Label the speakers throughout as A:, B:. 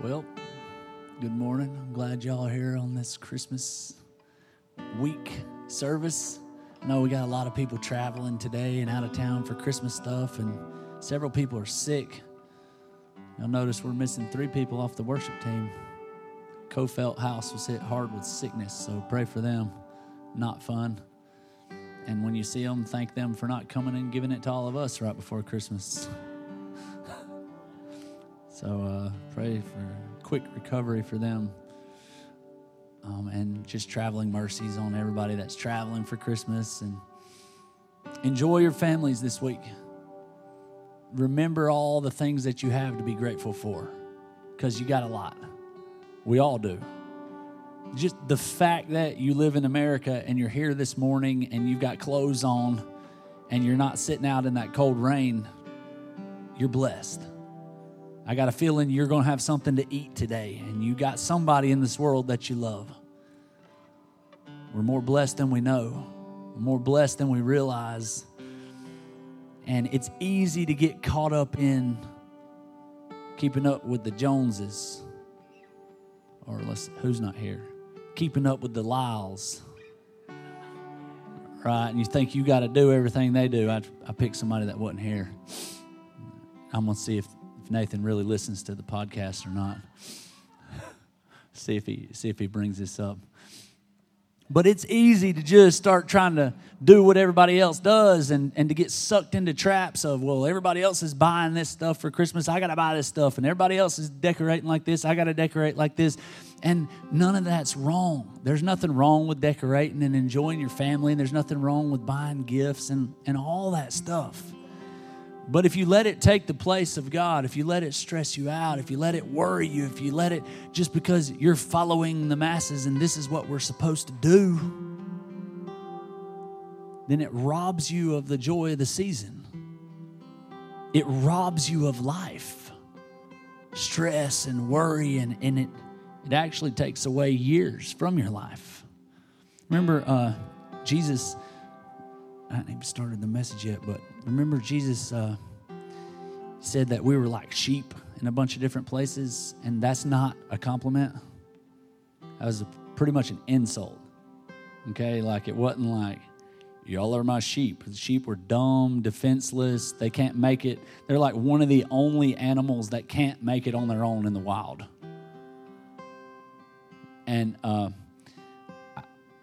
A: Well, good morning. I'm glad y'all are here on this Christmas week service. I know we got a lot of people traveling today and out of town for Christmas stuff, and several people are sick. You'll notice we're missing three people off the worship team. Cofelt House was hit hard with sickness, so pray for them. Not fun. And when you see them, thank them for not coming and giving it to all of us right before Christmas. So uh, pray for quick recovery for them. Um, and just traveling mercies on everybody that's traveling for Christmas. And enjoy your families this week. Remember all the things that you have to be grateful for because you got a lot. We all do. Just the fact that you live in America and you're here this morning and you've got clothes on and you're not sitting out in that cold rain, you're blessed. I got a feeling you're going to have something to eat today and you got somebody in this world that you love. We're more blessed than we know, more blessed than we realize. And it's easy to get caught up in keeping up with the Joneses or let's who's not here keeping up with the lyles right and you think you got to do everything they do I, I picked somebody that wasn't here i'm going to see if, nathan really listens to the podcast or not see if he see if he brings this up but it's easy to just start trying to do what everybody else does and, and to get sucked into traps of, well, everybody else is buying this stuff for Christmas. I got to buy this stuff. And everybody else is decorating like this. I got to decorate like this. And none of that's wrong. There's nothing wrong with decorating and enjoying your family. And there's nothing wrong with buying gifts and, and all that stuff. But if you let it take the place of God, if you let it stress you out, if you let it worry you, if you let it just because you're following the masses and this is what we're supposed to do, then it robs you of the joy of the season. It robs you of life. Stress and worry, and, and it, it actually takes away years from your life. Remember, uh, Jesus I haven't even started the message yet, but remember Jesus uh, said that we were like sheep in a bunch of different places, and that's not a compliment. That was a, pretty much an insult. Okay, like it wasn't like y'all are my sheep. The sheep were dumb, defenseless. They can't make it. They're like one of the only animals that can't make it on their own in the wild. And uh,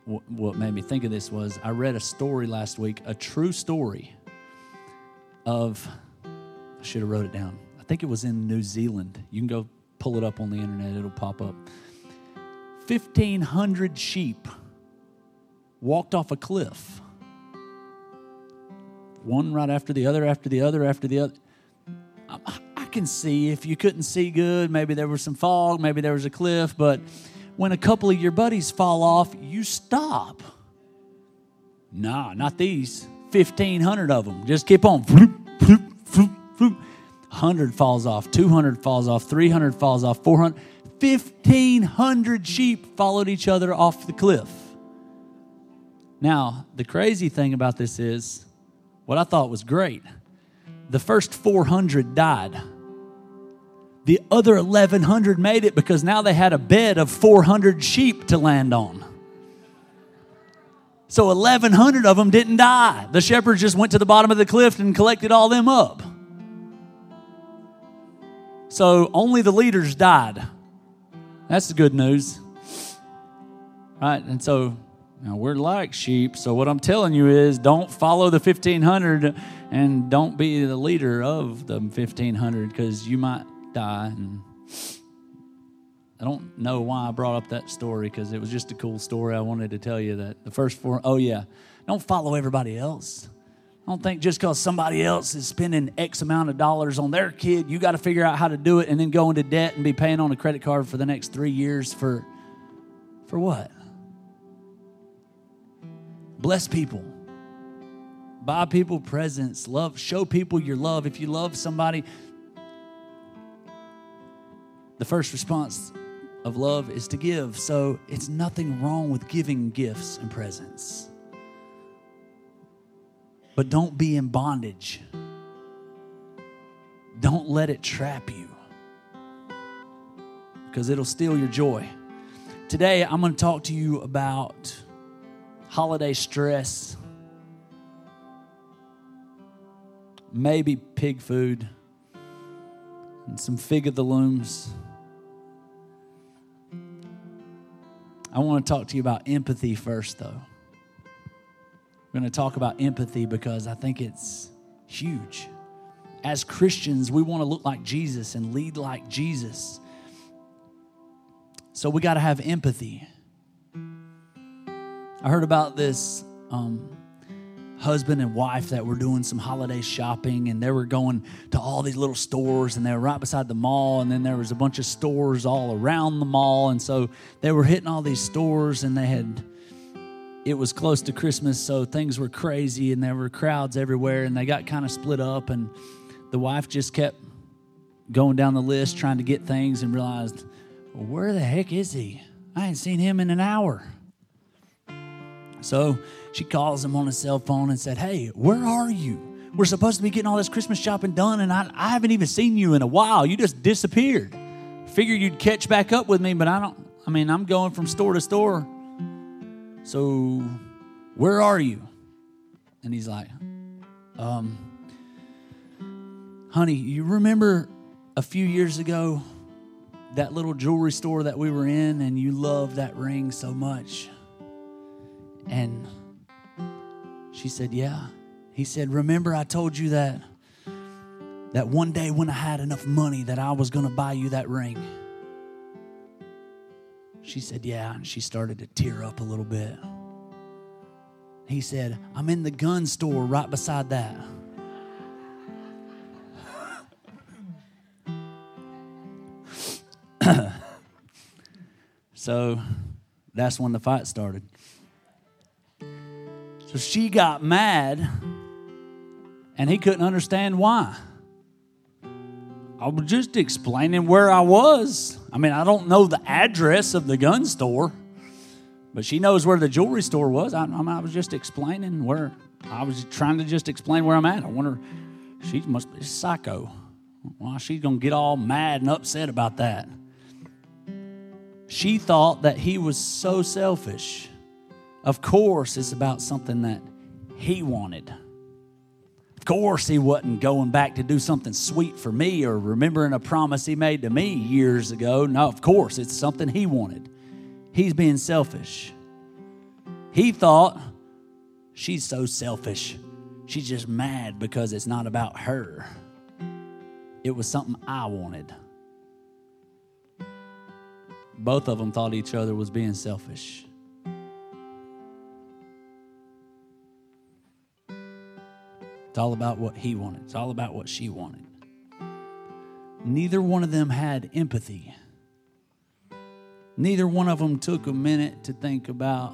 A: what made me think of this was I read a story last week, a true story of, I should have wrote it down. I think it was in New Zealand. You can go pull it up on the internet, it'll pop up. 1,500 sheep walked off a cliff. One right after the other, after the other, after the other. I can see if you couldn't see good, maybe there was some fog, maybe there was a cliff, but when a couple of your buddies fall off, you stop. Nah, not these. 1,500 of them. Just keep on. 100 falls off, 200 falls off, 300 falls off, 400. 1,500 sheep followed each other off the cliff. Now, the crazy thing about this is what I thought was great the first 400 died. The other 1,100 made it because now they had a bed of 400 sheep to land on. So 1,100 of them didn't die. The shepherds just went to the bottom of the cliff and collected all them up. So only the leaders died. That's the good news. Right? And so now we're like sheep. So what I'm telling you is don't follow the 1500 and don't be the leader of the 1500 because you might die. And I don't know why I brought up that story because it was just a cool story. I wanted to tell you that the first four, oh, yeah, don't follow everybody else. I don't think just because somebody else is spending X amount of dollars on their kid, you got to figure out how to do it and then go into debt and be paying on a credit card for the next three years for, for what? Bless people. Buy people presents. Love, show people your love. If you love somebody, the first response of love is to give. So it's nothing wrong with giving gifts and presents. But don't be in bondage. Don't let it trap you. because it'll steal your joy. Today, I'm going to talk to you about holiday stress, maybe pig food, and some fig of the looms. I want to talk to you about empathy first, though. We're going to talk about empathy because I think it's huge. As Christians, we want to look like Jesus and lead like Jesus. So we got to have empathy. I heard about this um, husband and wife that were doing some holiday shopping and they were going to all these little stores and they were right beside the mall and then there was a bunch of stores all around the mall and so they were hitting all these stores and they had it was close to christmas so things were crazy and there were crowds everywhere and they got kind of split up and the wife just kept going down the list trying to get things and realized where the heck is he? I ain't seen him in an hour so she calls him on his cell phone and said, Hey, where are you? We're supposed to be getting all this Christmas shopping done, and I, I haven't even seen you in a while. You just disappeared. Figured you'd catch back up with me, but I don't. I mean, I'm going from store to store. So, where are you? And he's like, um, honey, you remember a few years ago that little jewelry store that we were in, and you loved that ring so much? And she said, Yeah. He said, Remember, I told you that that one day when I had enough money that I was going to buy you that ring. She said, Yeah. And she started to tear up a little bit. He said, I'm in the gun store right beside that. so that's when the fight started. So she got mad, and he couldn't understand why. I was just explaining where I was. I mean, I don't know the address of the gun store, but she knows where the jewelry store was. I, I was just explaining where I was trying to just explain where I'm at. I wonder, she must be psycho. Why she's gonna get all mad and upset about that? She thought that he was so selfish of course, it's about something that he wanted. Of course, he wasn't going back to do something sweet for me or remembering a promise he made to me years ago. No, of course, it's something he wanted. He's being selfish. He thought, she's so selfish. She's just mad because it's not about her. It was something I wanted. Both of them thought each other was being selfish. It's all about what he wanted, it's all about what she wanted. Neither one of them had empathy. Neither one of them took a minute to think about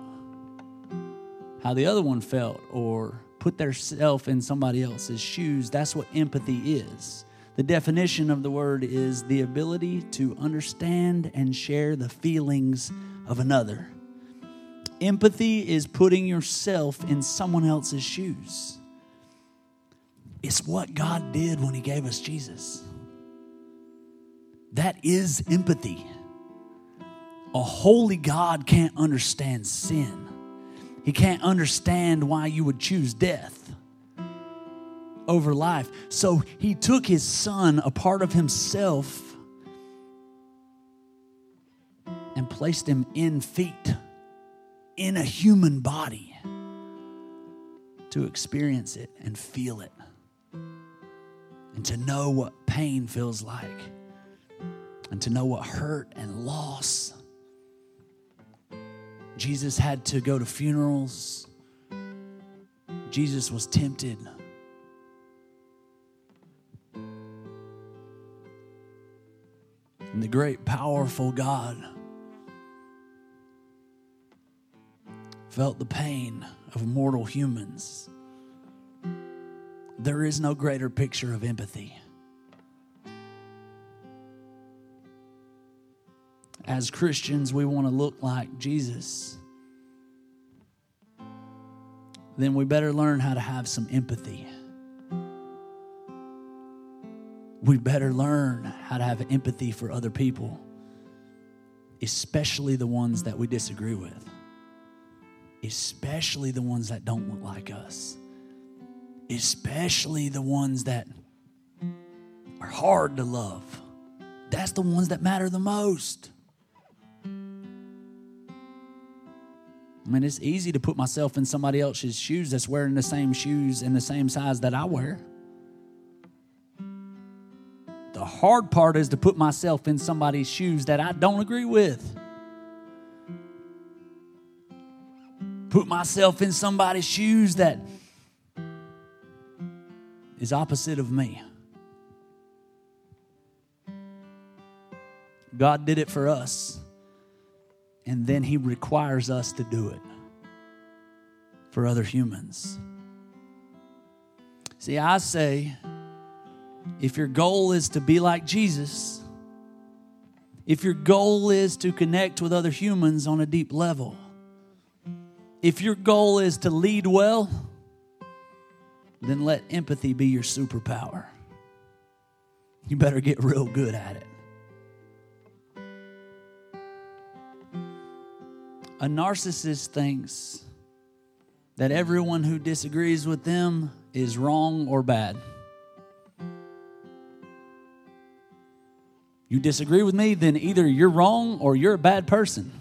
A: how the other one felt or put themselves in somebody else's shoes. That's what empathy is. The definition of the word is the ability to understand and share the feelings of another. Empathy is putting yourself in someone else's shoes. It's what God did when He gave us Jesus. That is empathy. A holy God can't understand sin, He can't understand why you would choose death over life. So He took His Son, a part of Himself, and placed Him in feet in a human body to experience it and feel it and to know what pain feels like and to know what hurt and loss. Jesus had to go to funerals. Jesus was tempted. And the great, powerful God felt the pain of mortal humans. There is no greater picture of empathy. As Christians, we want to look like Jesus. Then we better learn how to have some empathy. We better learn how to have empathy for other people. especially the ones that we disagree with, especially the ones that don't look like us, especially the ones that are hard to love. That's the ones that matter the most. I mean, it's easy to put myself in somebody else's shoes that's wearing the same shoes and the same size that I wear. The hard part is to put myself in somebody's shoes that I don't agree with. Put myself in somebody's shoes that is opposite of me. God did it for us and then he requires us to do it for other humans. See, I say if your goal is to be like Jesus, if your goal is to connect with other humans on a deep level, if your goal is to lead well, then let empathy be your superpower. You better get real good at it. A narcissist thinks that everyone who disagrees with them is wrong or bad. You disagree with me, then either you're wrong or you're a bad person.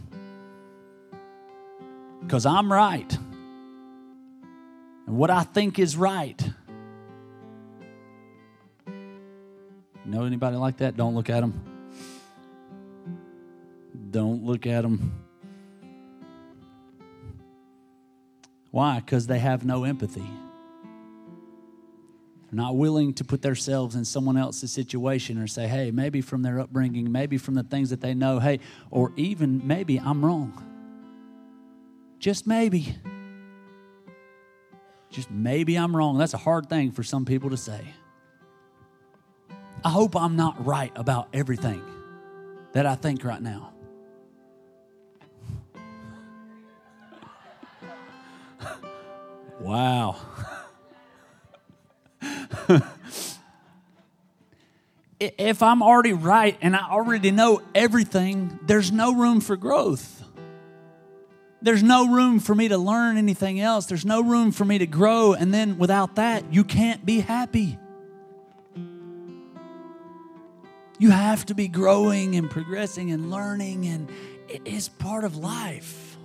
A: Because I'm right. And what I think is right. Know anybody like that? Don't look at them. Don't look at them. Why? Because they have no empathy. They're not willing to put themselves in someone else's situation or say, hey, maybe from their upbringing, maybe from the things that they know, hey, or even maybe I'm wrong. Just maybe. Just maybe I'm wrong. That's a hard thing for some people to say. I hope I'm not right about everything that I think right now. Wow. if I'm already right and I already know everything, there's no room for growth. There's no room for me to learn anything else. There's no room for me to grow. And then without that, you can't be happy. You have to be growing and progressing and learning, and it is part of life.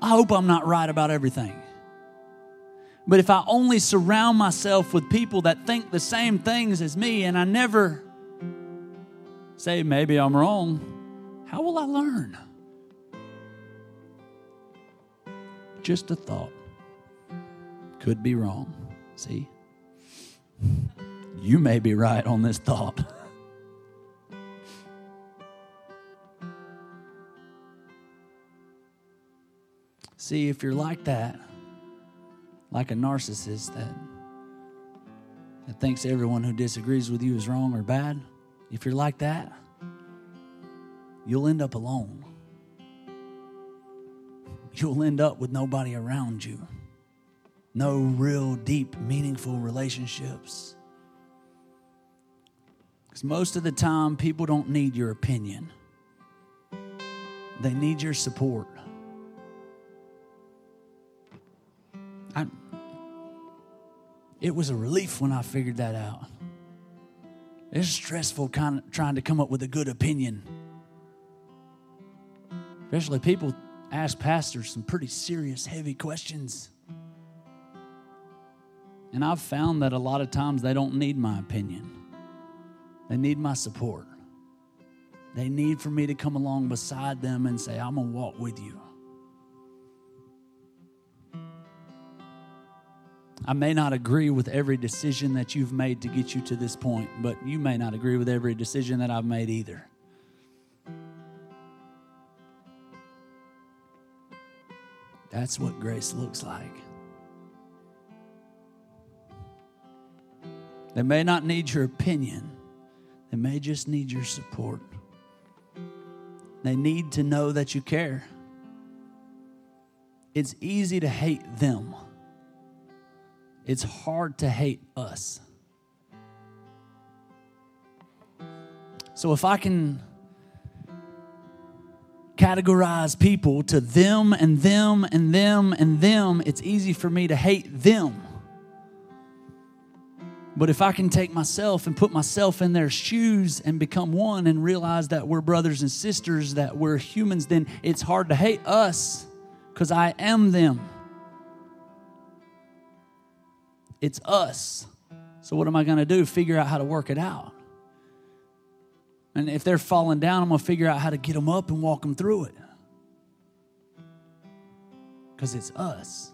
A: I hope I'm not right about everything. But if I only surround myself with people that think the same things as me and I never say, maybe I'm wrong, how will I learn? Just a thought. Could be wrong. See? You may be right on this thought. See, if you're like that, like a narcissist that, that thinks everyone who disagrees with you is wrong or bad, if you're like that, you'll end up alone. You'll end up with nobody around you. No real, deep, meaningful relationships. Because most of the time, people don't need your opinion, they need your support. I, it was a relief when I figured that out. It's stressful kind of trying to come up with a good opinion. Especially people ask pastors some pretty serious, heavy questions. And I've found that a lot of times they don't need my opinion, they need my support. They need for me to come along beside them and say, I'm going to walk with you. I may not agree with every decision that you've made to get you to this point, but you may not agree with every decision that I've made either. That's what grace looks like. They may not need your opinion, they may just need your support. They need to know that you care. It's easy to hate them it's hard to hate us. So if I can categorize people to them and them and them and them, it's easy for me to hate them. But if I can take myself and put myself in their shoes and become one and realize that we're brothers and sisters, that we're humans, then it's hard to hate us because I am them. It's us. So, what am I going to do? Figure out how to work it out. And if they're falling down, I'm going to figure out how to get them up and walk them through it. Because it's us,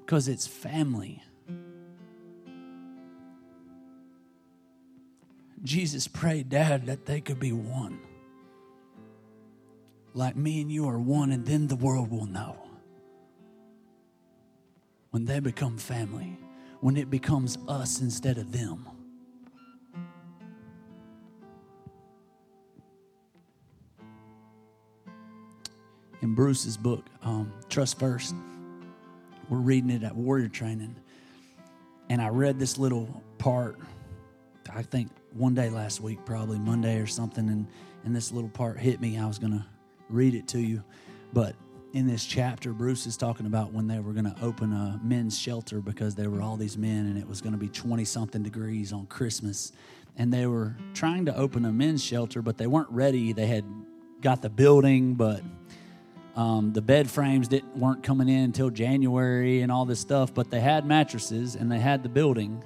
A: because it's family. Jesus prayed, Dad, that they could be one. Like me and you are one, and then the world will know. When they become family, when it becomes us instead of them. In Bruce's book, um, Trust First, we're reading it at Warrior Training, and I read this little part, I think one day last week, probably Monday or something, and, and this little part hit me. I was going to read it to you. But in this chapter, Bruce is talking about when they were going to open a men's shelter because there were all these men and it was going to be 20 something degrees on Christmas. And they were trying to open a men's shelter, but they weren't ready. They had got the building, but um, the bed frames didn't, weren't coming in until January and all this stuff. But they had mattresses and they had the building.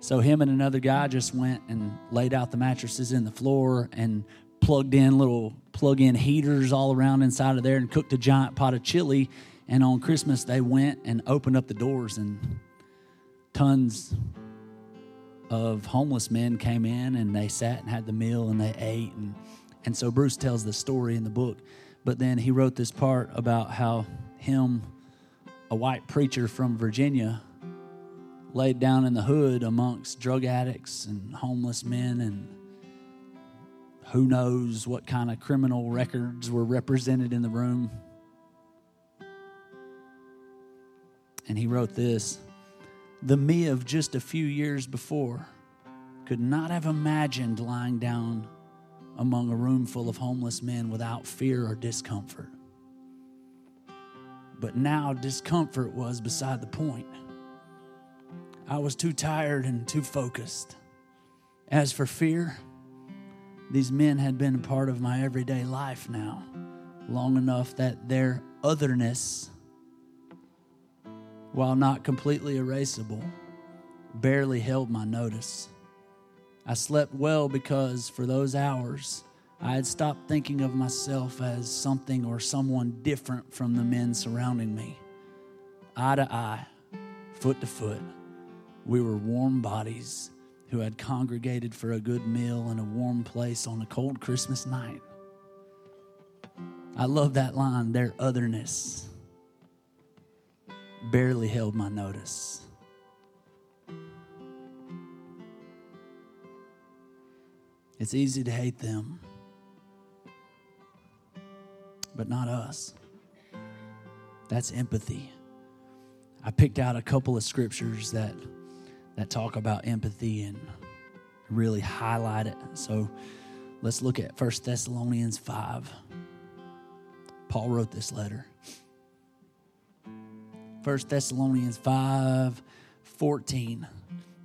A: So him and another guy just went and laid out the mattresses in the floor and plugged in little plug-in heaters all around inside of there and cooked a giant pot of chili. And on Christmas they went and opened up the doors and tons of homeless men came in and they sat and had the meal and they ate and and so Bruce tells the story in the book. But then he wrote this part about how him, a white preacher from Virginia, laid down in the hood amongst drug addicts and homeless men and who knows what kind of criminal records were represented in the room. And he wrote this The me of just a few years before could not have imagined lying down among a room full of homeless men without fear or discomfort. But now discomfort was beside the point. I was too tired and too focused. As for fear, these men had been a part of my everyday life now, long enough that their otherness, while not completely erasable, barely held my notice. I slept well because for those hours, I had stopped thinking of myself as something or someone different from the men surrounding me. Eye to eye, foot to foot we were warm bodies who had congregated for a good meal in a warm place on a cold Christmas night. I love that line, their otherness barely held my notice. It's easy to hate them, but not us. That's empathy. I picked out a couple of scriptures that that talk about empathy and really highlight it. So let's look at 1 Thessalonians 5. Paul wrote this letter. 1 Thessalonians 5 14.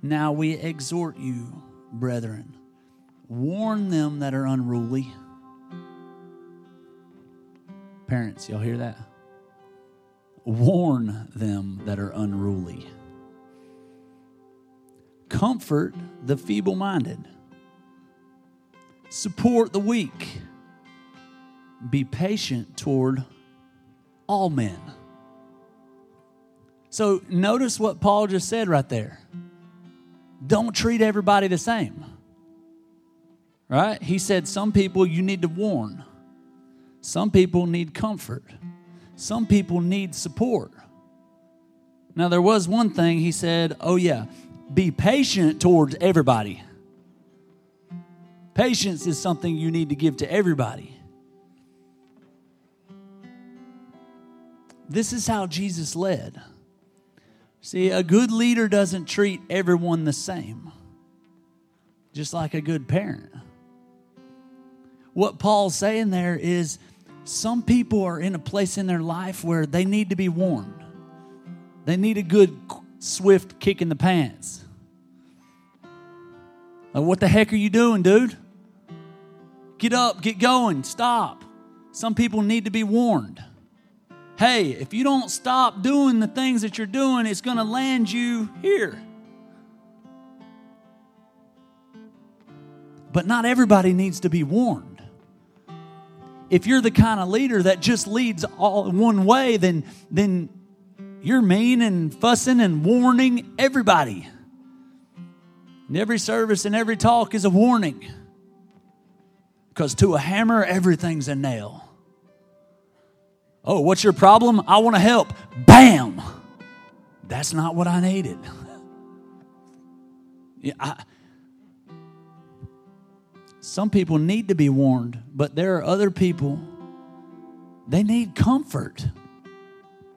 A: Now we exhort you, brethren, warn them that are unruly. Parents, y'all hear that? Warn them that are unruly Comfort the feeble minded. Support the weak. Be patient toward all men. So notice what Paul just said right there. Don't treat everybody the same. Right? He said some people you need to warn. Some people need comfort. Some people need support. Now, there was one thing he said, oh, yeah, be patient towards everybody. Patience is something you need to give to everybody. This is how Jesus led. See, a good leader doesn't treat everyone the same, just like a good parent. What Paul's saying there is Some people are in a place in their life where they need to be warned. They need a good, swift kick in the pants. Like, what the heck are you doing, dude? Get up, get going, stop. Some people need to be warned. Hey, if you don't stop doing the things that you're doing, it's going to land you here. But not everybody needs to be warned. If you're the kind of leader that just leads all one way, then, then you're mean and fussing and warning everybody. And every service and every talk is a warning. Because to a hammer, everything's a nail. Oh, what's your problem? I want to help. Bam! That's not what I needed. yeah, I, some people need to be warned, but there are other people, they need comfort.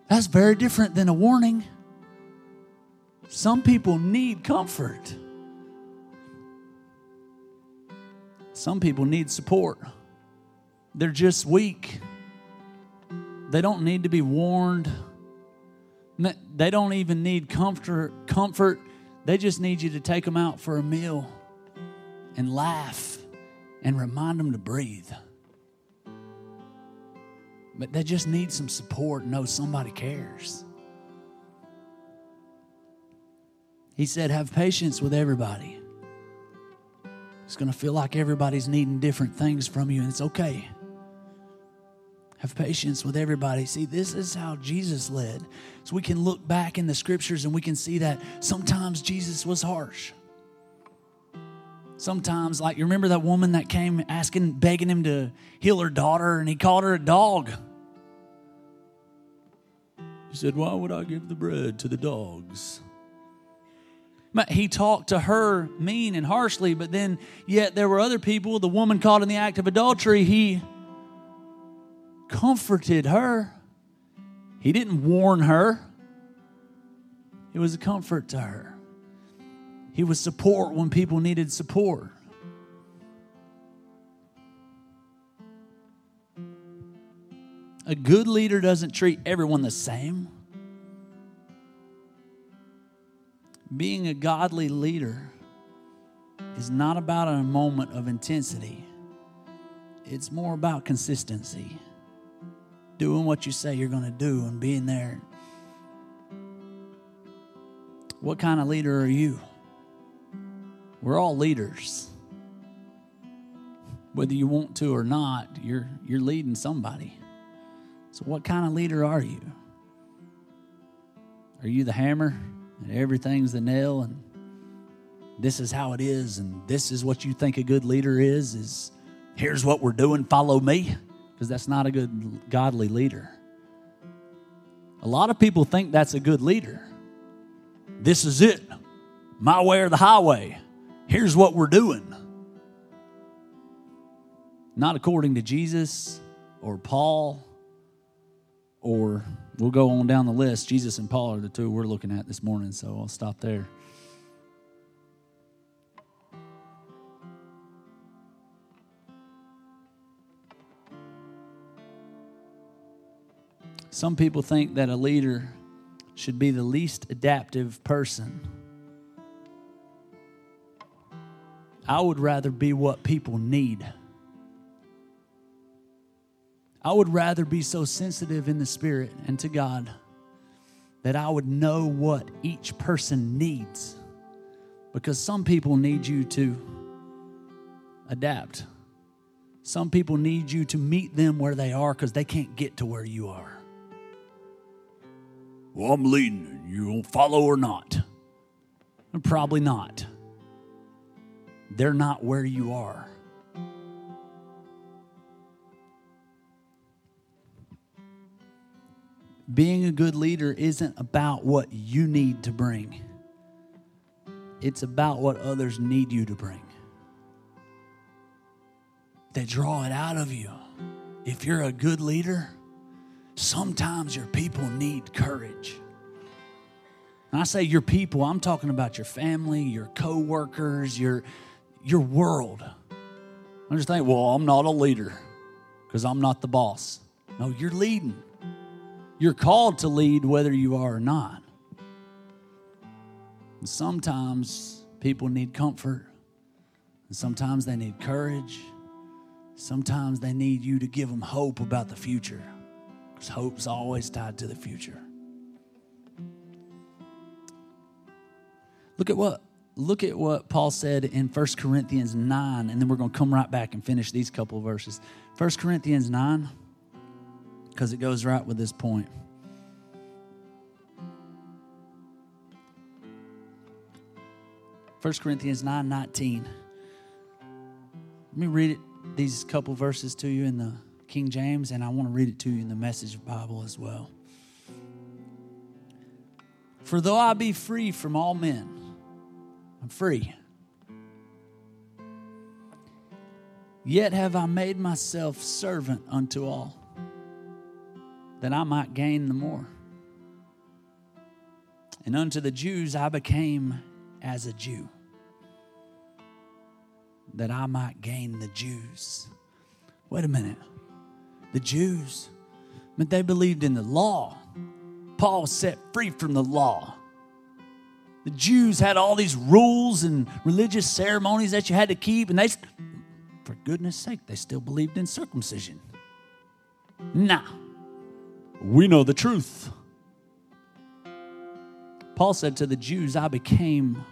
A: That's very different than a warning. Some people need comfort. Some people need support. They're just weak. They don't need to be warned. They don't even need comfort. Comfort. They just need you to take them out for a meal and laugh and remind them to breathe. But they just need some support, know somebody cares. He said, Have patience with everybody. It's going to feel like everybody's needing different things from you, and it's okay. Have patience with everybody. See, this is how Jesus led. So we can look back in the scriptures and we can see that sometimes Jesus was harsh. Sometimes, like, you remember that woman that came asking, begging him to heal her daughter, and he called her a dog. He said, Why would I give the bread to the dogs? But He talked to her mean and harshly, but then yet there were other people, the woman caught in the act of adultery, he comforted her. He didn't warn her, it was a comfort to her. He was support when people needed support. A good leader doesn't treat everyone the same. Being a godly leader is not about a moment of intensity, it's more about consistency. Doing what you say you're going to do and being there. What kind of leader are you? We're all leaders. Whether you want to or not, you're, you're leading somebody. So, what kind of leader are you? Are you the hammer? and everything's the nail and this is how it is and this is what you think a good leader is is here's what we're doing follow me because that's not a good godly leader a lot of people think that's a good leader this is it my way or the highway here's what we're doing not according to jesus or paul or we'll go on down the list. Jesus and Paul are the two we're looking at this morning, so I'll stop there. Some people think that a leader should be the least adaptive person. I would rather be what people need. I would rather be so sensitive in the spirit and to God that I would know what each person needs. Because some people need you to adapt. Some people need you to meet them where they are because they can't get to where you are. Well, I'm leading. You will follow or not? Probably not. They're not where you are. being a good leader isn't about what you need to bring, it's about what others need you to bring. They draw it out of you. If you're a good leader, sometimes your people need courage. I say your people, I'm talking about your family, your coworkers, your your world. Thinking, well, I'm not a leader. because I'm not the boss. No, you're leading. You're called to lead whether you are or not. And sometimes people need comfort, and sometimes they need courage. Sometimes they need you to give them hope about the future, because hope's always tied to the future. Look at what look at what Paul said in 1 Corinthians 9, and then we're going to come right back and finish these couple verses. 1 Corinthians 9, because it goes right with this point. First Corinthians 9 19. Let me read it, these couple verses to you in the King James, and I want to read it to you in the Message Bible as well. For though I be free from all men, I'm free. Yet have I made myself servant unto all, that I might gain the more. And unto the Jews I became as a Jew, that I might gain the Jews. Wait a minute. The Jews, but they believed in the law. Paul set free from the law. The Jews had all these rules and religious ceremonies that you had to keep, and they, for goodness sake, they still believed in circumcision. Now, we know the truth. Paul said to the Jews, I became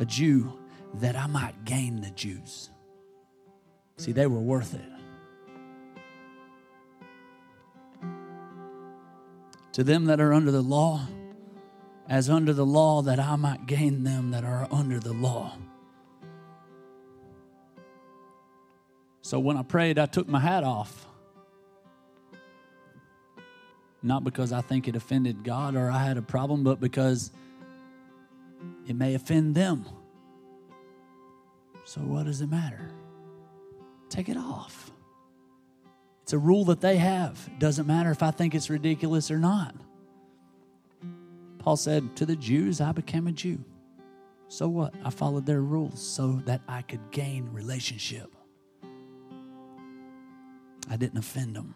A: a Jew that I might gain the Jews. See, they were worth it. To them that are under the law, as under the law, that I might gain them that are under the law. So when I prayed, I took my hat off. Not because I think it offended God or I had a problem, but because it may offend them. So what does it matter? Take it off. It's a rule that they have. It doesn't matter if I think it's ridiculous or not. Paul said, To the Jews, I became a Jew. So what? I followed their rules so that I could gain relationship. I didn't offend them.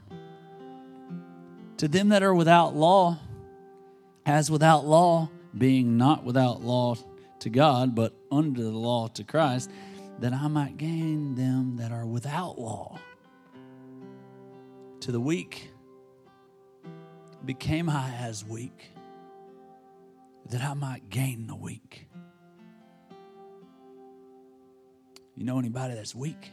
A: To them that are without law, as without law, being not without law to God, but under the law to Christ, that I might gain them that are without law. To the weak, became I as weak, that I might gain the weak. You know anybody that's weak?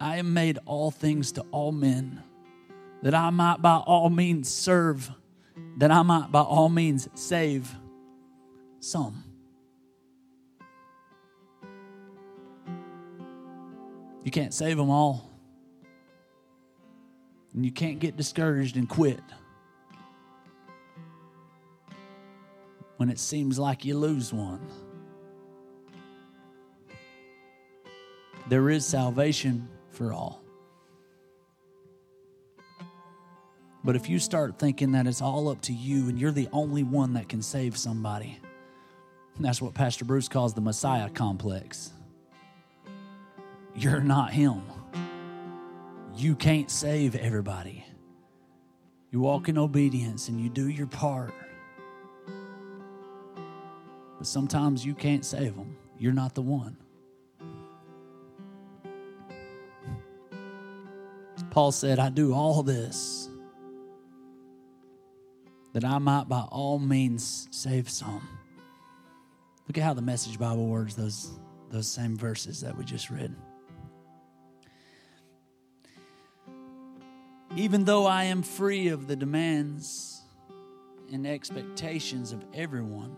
A: I am made all things to all men, that I might by all means serve, that I might by all means save some. You can't save them all. And you can't get discouraged and quit when it seems like you lose one. There is salvation for all. But if you start thinking that it's all up to you and you're the only one that can save somebody, that's what Pastor Bruce calls the Messiah complex. You're not him. You can't save everybody. You walk in obedience and you do your part. But sometimes you can't save them. You're not the one. Paul said, I do all this that I might by all means save some. Look at how the Message Bible words those, those same verses that we just read. Even though I am free of the demands and expectations of everyone,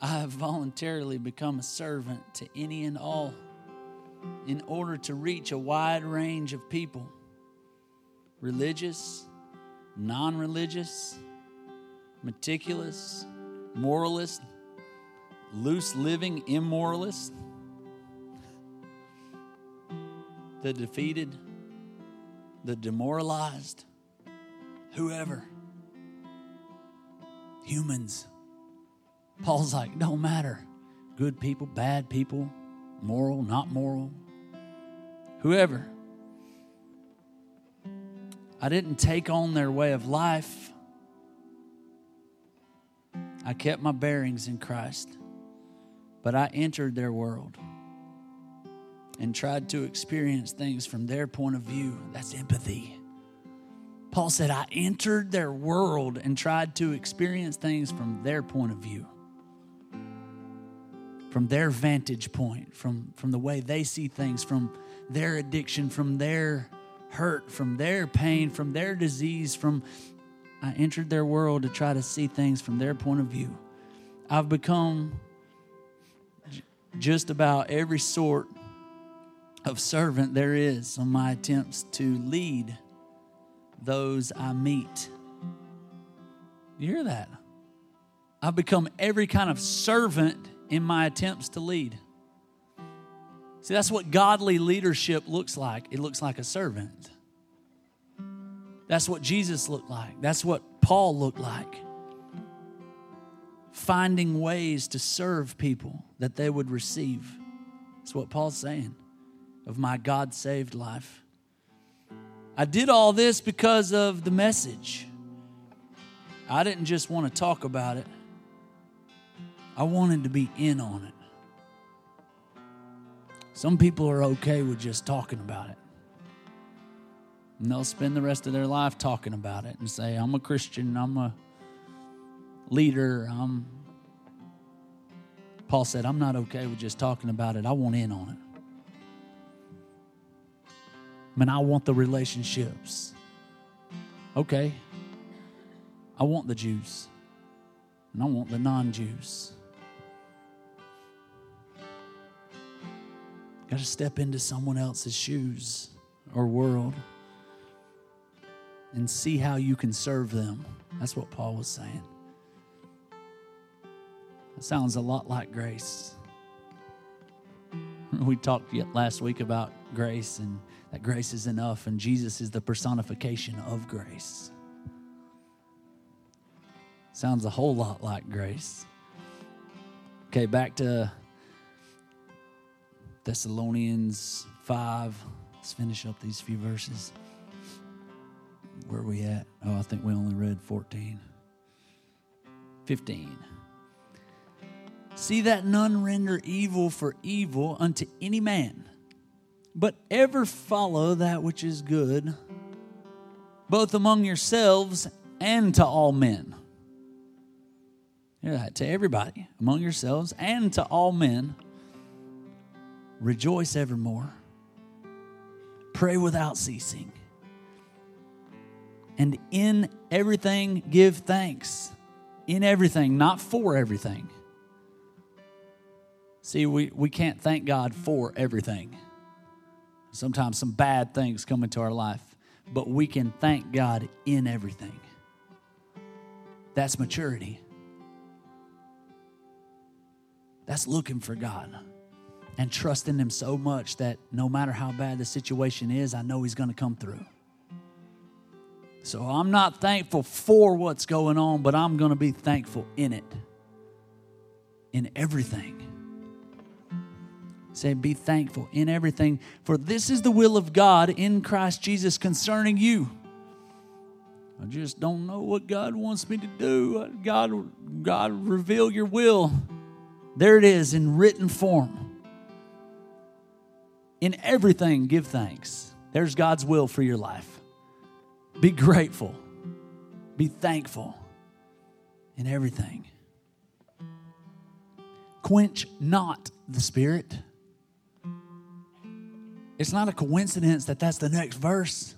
A: I have voluntarily become a servant to any and all in order to reach a wide range of people religious, non religious, meticulous, moralist, loose living immoralist, the defeated, the demoralized, whoever. Humans. Paul's like, don't matter. Good people, bad people, moral, not moral, whoever. I didn't take on their way of life. I kept my bearings in Christ, but I entered their world and tried to experience things from their point of view. That's empathy. Paul said, I entered their world and tried to experience things from their point of view, from their vantage point, from, from the way they see things, from their addiction, from their hurt, from their pain, from their disease, from I entered their world to try to see things from their point of view. I've become j- just about every sort of servant there is on my attempts to lead those I meet. You hear that? I've become every kind of servant in my attempts to lead. See, that's what godly leadership looks like. It looks like a servant. That's what Jesus looked like. That's what Paul looked like. Finding ways to serve people that they would receive. That's what Paul's saying of my God saved life. I did all this because of the message. I didn't just want to talk about it, I wanted to be in on it. Some people are okay with just talking about it. And they'll spend the rest of their life talking about it and say, I'm a Christian, I'm a leader, I'm. Paul said, I'm not okay with just talking about it. I want in on it. I mean, I want the relationships. Okay. I want the Jews. And I want the non Jews. Got to step into someone else's shoes or world and see how you can serve them. That's what Paul was saying. Sounds a lot like grace. We talked last week about grace and that grace is enough, and Jesus is the personification of grace. Sounds a whole lot like grace. Okay, back to Thessalonians 5. Let's finish up these few verses. Where are we at? Oh, I think we only read 14. 15. See that none render evil for evil unto any man, but ever follow that which is good, both among yourselves and to all men. Hear that to everybody, among yourselves and to all men. Rejoice evermore. Pray without ceasing. And in everything, give thanks. In everything, not for everything. See, we, we can't thank God for everything. Sometimes some bad things come into our life, but we can thank God in everything. That's maturity. That's looking for God and trusting Him so much that no matter how bad the situation is, I know He's going to come through. So I'm not thankful for what's going on, but I'm going to be thankful in it, in everything. Say, be thankful in everything, for this is the will of God in Christ Jesus concerning you. I just don't know what God wants me to do. Uh, God, God, reveal your will. There it is in written form. In everything, give thanks. There's God's will for your life. Be grateful. Be thankful in everything. Quench not the Spirit. It's not a coincidence that that's the next verse.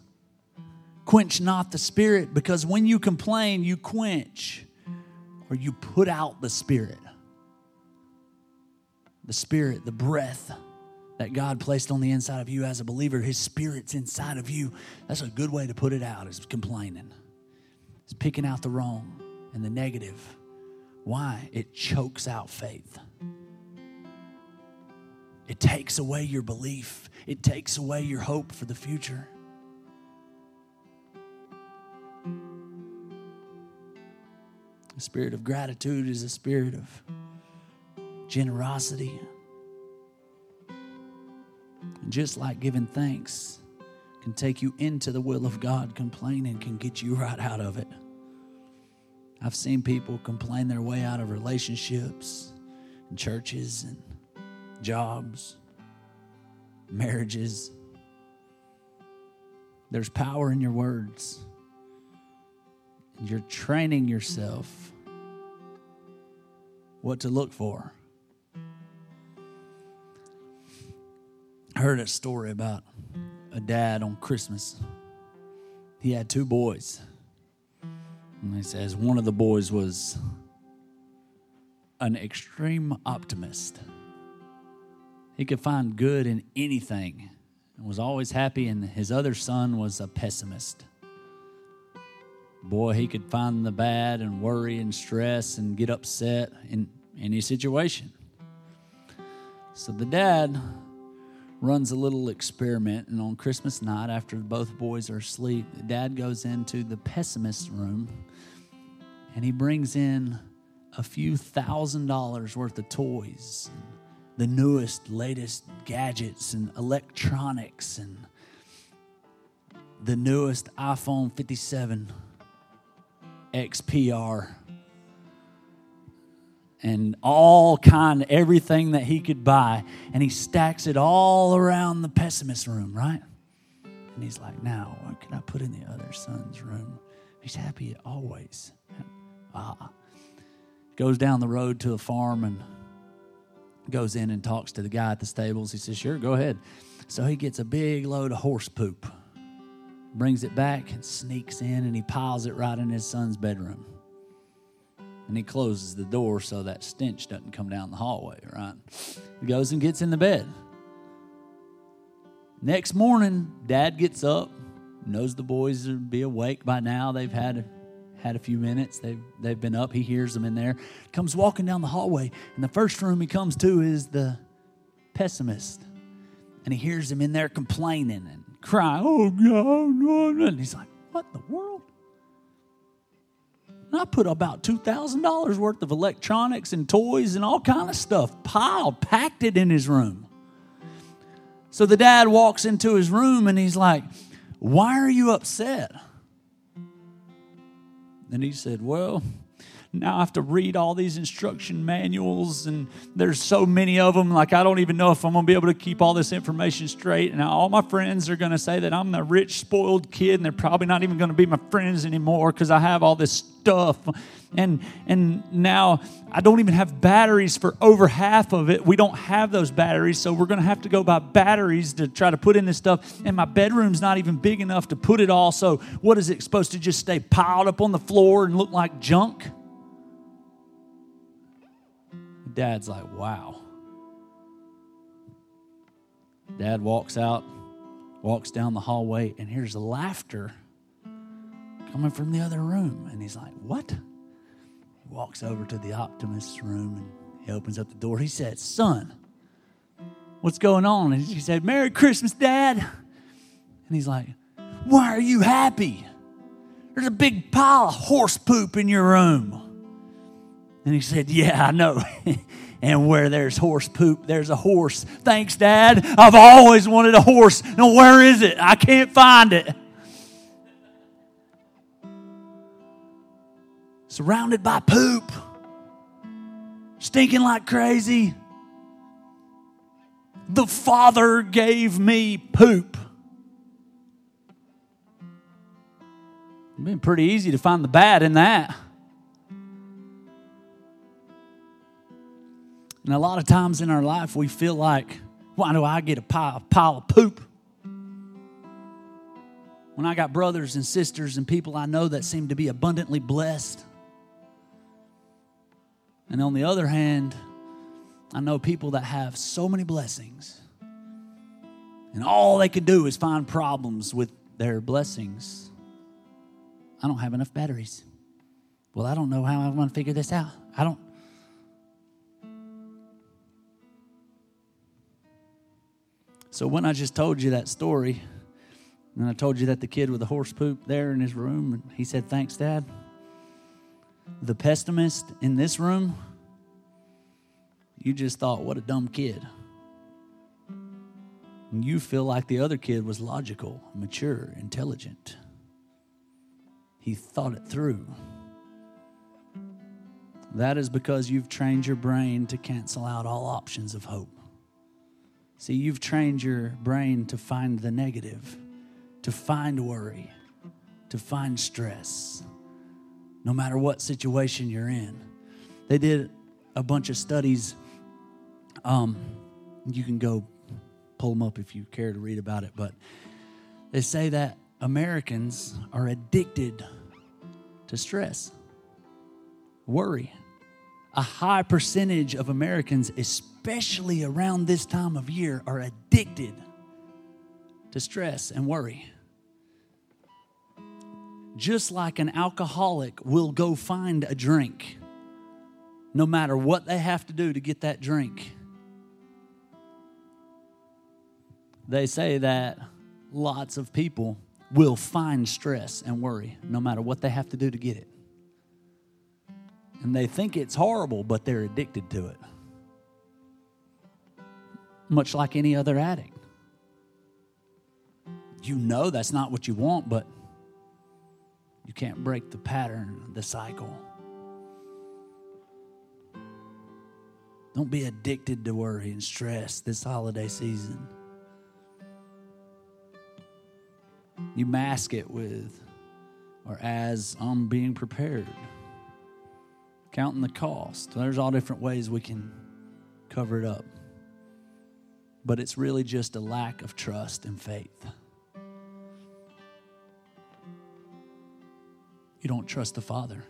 A: Quench not the Spirit, because when you complain, you quench or you put out the Spirit. The Spirit, the breath that God placed on the inside of you as a believer, His Spirit's inside of you. That's a good way to put it out, is complaining. It's picking out the wrong and the negative. Why? It chokes out faith. It takes away your belief, it takes away your hope for the future. A spirit of gratitude is a spirit of generosity, And just like giving thanks can take you into the will of God, complaining can get you right out of it. I've seen people complain their way out of relationships and churches and jobs, marriages. There's power in your words. And you're training yourself what to look for. I heard a story about a dad on Christmas. He had two boys. And he says one of the boys was an extreme optimist. He could find good in anything and was always happy, and his other son was a pessimist. Boy, he could find the bad and worry and stress and get upset in any situation. So the dad runs a little experiment, and on Christmas night, after both boys are asleep, dad goes into the pessimist room and he brings in a few thousand dollars worth of toys, the newest, latest gadgets and electronics, and the newest iPhone 57 XPR and all kind everything that he could buy and he stacks it all around the pessimist room right? And he's like now what can i put in the other son's room? He's happy always. Ah. Goes down the road to a farm and goes in and talks to the guy at the stables. He says sure go ahead. So he gets a big load of horse poop brings it back and sneaks in and he piles it right in his son's bedroom and he closes the door so that stench doesn't come down the hallway, right? He goes and gets in the bed. Next morning, dad gets up, knows the boys will be awake by now. They've had had a few minutes. They've they've been up. He hears them in there. Comes walking down the hallway, and the first room he comes to is the pessimist. And he hears him in there complaining and crying, Oh God, no, and he's like, What in the world? I put about $2,000 worth of electronics and toys and all kind of stuff piled, packed it in his room. So the dad walks into his room and he's like, Why are you upset? And he said, Well, now I have to read all these instruction manuals, and there's so many of them. Like, I don't even know if I'm going to be able to keep all this information straight. And all my friends are going to say that I'm the rich, spoiled kid, and they're probably not even going to be my friends anymore because I have all this stuff. And, and now I don't even have batteries for over half of it. We don't have those batteries, so we're going to have to go buy batteries to try to put in this stuff. And my bedroom's not even big enough to put it all. So, what is it supposed to just stay piled up on the floor and look like junk? Dad's like, wow. Dad walks out, walks down the hallway, and hears laughter coming from the other room. And he's like, what? Walks over to the optimist's room and he opens up the door. He said, son, what's going on? And he said, Merry Christmas, Dad. And he's like, why are you happy? There's a big pile of horse poop in your room. And he said, Yeah, I know. and where there's horse poop, there's a horse. Thanks, Dad. I've always wanted a horse. Now, where is it? I can't find it. Surrounded by poop, stinking like crazy. The Father gave me poop. It's been pretty easy to find the bad in that. And a lot of times in our life, we feel like, why do I get a pile, a pile of poop? When I got brothers and sisters and people I know that seem to be abundantly blessed. And on the other hand, I know people that have so many blessings. And all they could do is find problems with their blessings. I don't have enough batteries. Well, I don't know how I'm going to figure this out. I don't So when I just told you that story, and I told you that the kid with the horse poop there in his room, and he said, Thanks, Dad. The pessimist in this room, you just thought, What a dumb kid. And you feel like the other kid was logical, mature, intelligent. He thought it through. That is because you've trained your brain to cancel out all options of hope. See, you've trained your brain to find the negative, to find worry, to find stress, no matter what situation you're in. They did a bunch of studies. Um, you can go pull them up if you care to read about it, but they say that Americans are addicted to stress, worry. A high percentage of Americans, especially around this time of year, are addicted to stress and worry. Just like an alcoholic will go find a drink, no matter what they have to do to get that drink. They say that lots of people will find stress and worry no matter what they have to do to get it. And they think it's horrible, but they're addicted to it. Much like any other addict. You know that's not what you want, but you can't break the pattern, the cycle. Don't be addicted to worry and stress this holiday season. You mask it with, or as I'm being prepared, counting the cost. There's all different ways we can cover it up. But it's really just a lack of trust and faith. You don't trust the Father.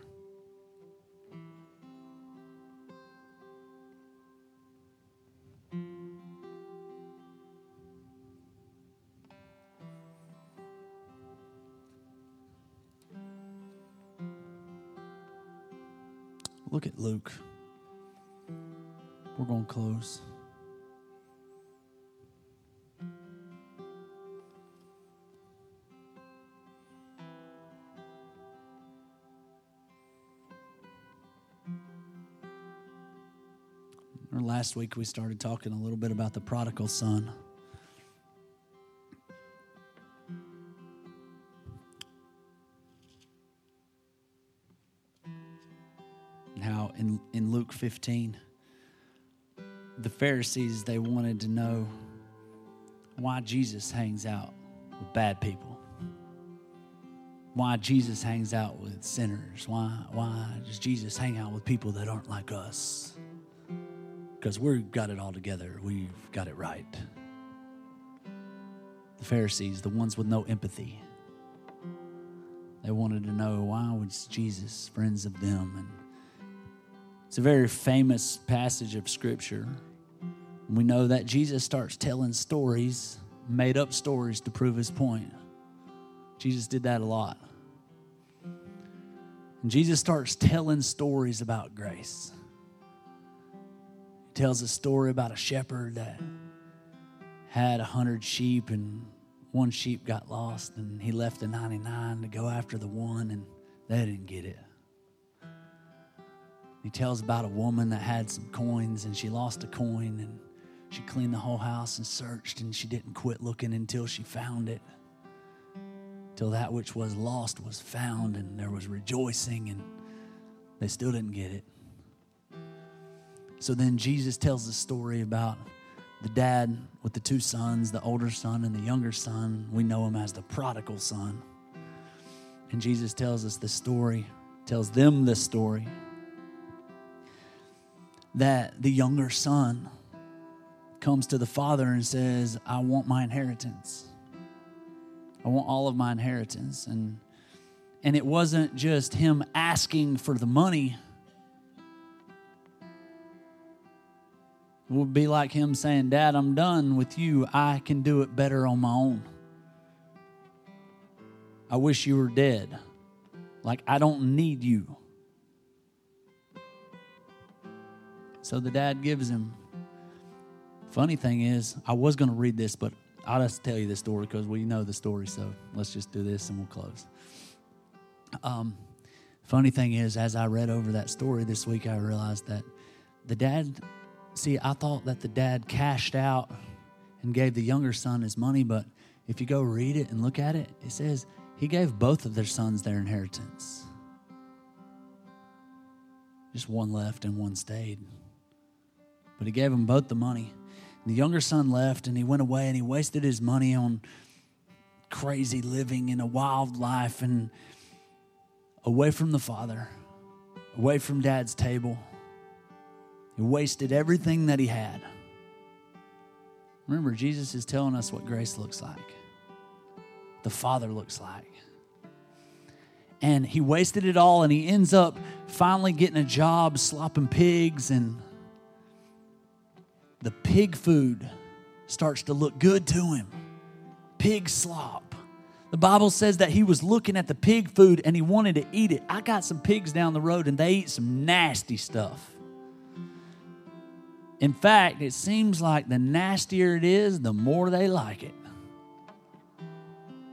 A: Look at Luke. We're going to close. Last week we started talking a little bit about the prodigal son. 15, the Pharisees, they wanted to know why Jesus hangs out with bad people. Why Jesus hangs out with sinners. Why, why does Jesus hang out with people that aren't like us? Because we've got it all together. We've got it right. The Pharisees, the ones with no empathy, they wanted to know why was Jesus friends of them and it's a very famous passage of Scripture. We know that Jesus starts telling stories, made up stories to prove his point. Jesus did that a lot. And Jesus starts telling stories about grace. He tells a story about a shepherd that had a hundred sheep and one sheep got lost and he left the 99 to go after the one and they didn't get it. He tells about a woman that had some coins and she lost a coin and she cleaned the whole house and searched and she didn't quit looking until she found it. Till that which was lost was found and there was rejoicing and they still didn't get it. So then Jesus tells the story about the dad with the two sons, the older son and the younger son. We know him as the prodigal son. And Jesus tells us the story, tells them the story that the younger son comes to the father and says, I want my inheritance. I want all of my inheritance. And and it wasn't just him asking for the money. It would be like him saying, Dad, I'm done with you. I can do it better on my own. I wish you were dead. Like, I don't need you. So the dad gives him. Funny thing is, I was going to read this, but I'll just tell you the story because we know the story. So let's just do this and we'll close. Um, funny thing is, as I read over that story this week, I realized that the dad, see, I thought that the dad cashed out and gave the younger son his money, but if you go read it and look at it, it says he gave both of their sons their inheritance. Just one left and one stayed. But he gave them both the money. And the younger son left and he went away and he wasted his money on crazy living in a wild life and away from the father, away from dad's table. He wasted everything that he had. Remember, Jesus is telling us what grace looks like, the Father looks like. And he wasted it all, and he ends up finally getting a job slopping pigs, and the pig food starts to look good to him. Pig slop. The Bible says that he was looking at the pig food and he wanted to eat it. I got some pigs down the road and they eat some nasty stuff. In fact, it seems like the nastier it is, the more they like it.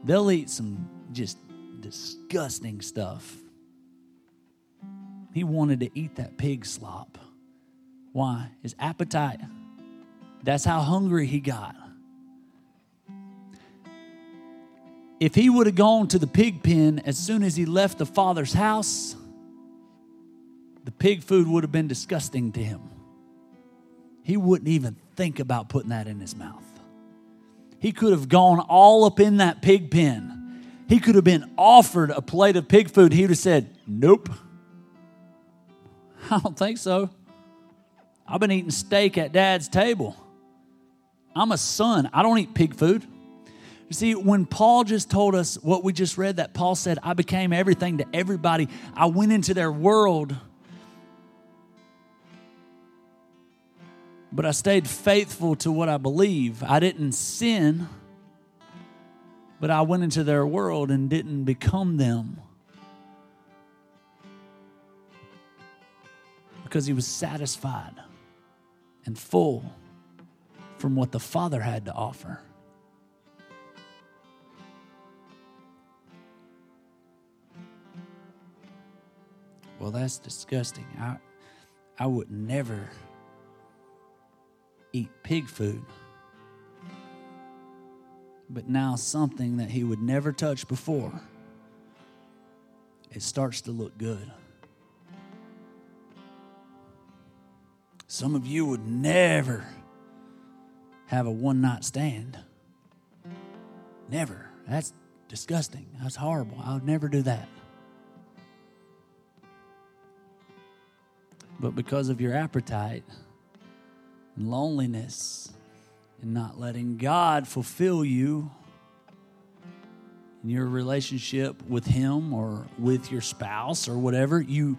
A: They'll eat some just disgusting stuff. He wanted to eat that pig slop. Why? His appetite. That's how hungry he got. If he would have gone to the pig pen as soon as he left the father's house, the pig food would have been disgusting to him he wouldn't even think about putting that in his mouth. He could have gone all up in that pig pen. He could have been offered a plate of pig food. He would have said, Nope. I don't think so. I've been eating steak at dad's table. I'm a son. I don't eat pig food. You see, when Paul just told us what we just read, that Paul said, I became everything to everybody, I went into their world but I stayed faithful to what I believe. I didn't sin, but I went into their world and didn't become them. Because he was satisfied and full from what the Father had to offer. Well, that's disgusting. I, I would never eat pig food. But now, something that he would never touch before, it starts to look good. Some of you would never have a one night stand. Never. That's disgusting. That's horrible. I would never do that. But because of your appetite, and loneliness and not letting God fulfill you in your relationship with Him or with your spouse or whatever, you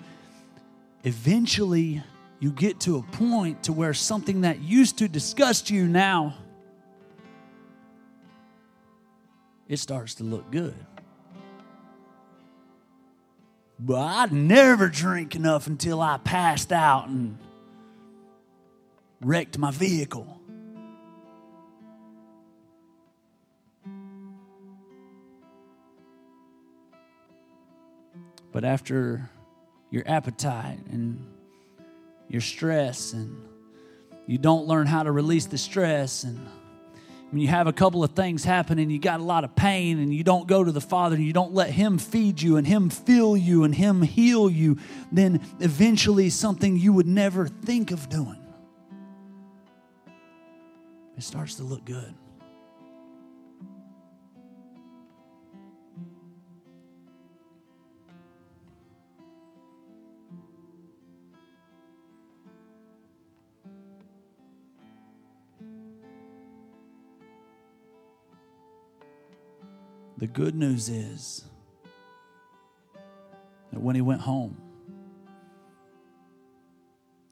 A: eventually you get to a point to where something that used to disgust you now it starts to look good. But I'd never drink enough until I passed out and wrecked my vehicle. But after your appetite and your stress, and you don't learn how to release the stress, and when you have a couple of things happen and you got a lot of pain and you don't go to the Father and you don't let Him feed you and Him fill you and Him heal you, then eventually something you would never think of doing it starts to look good. The good news is that when he went home,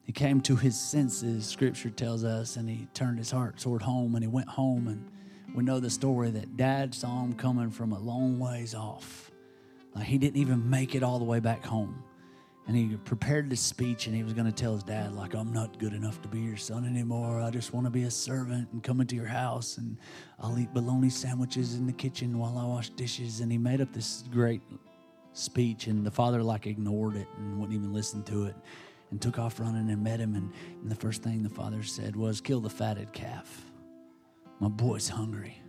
A: he came to his senses, scripture tells us, and he turned his heart toward home and he went home. And we know the story that dad saw him coming from a long ways off. Like he didn't even make it all the way back home. And he prepared this speech and he was going to tell his dad, like, I'm not good enough to be your son anymore. I just want to be a servant and come into your house and I'll eat bologna sandwiches in the kitchen while I wash dishes. And he made up this great speech and the father like ignored it and wouldn't even listen to it and took off running and met him. And, and the first thing the father said was, Kill the fatted calf. My boy's hungry.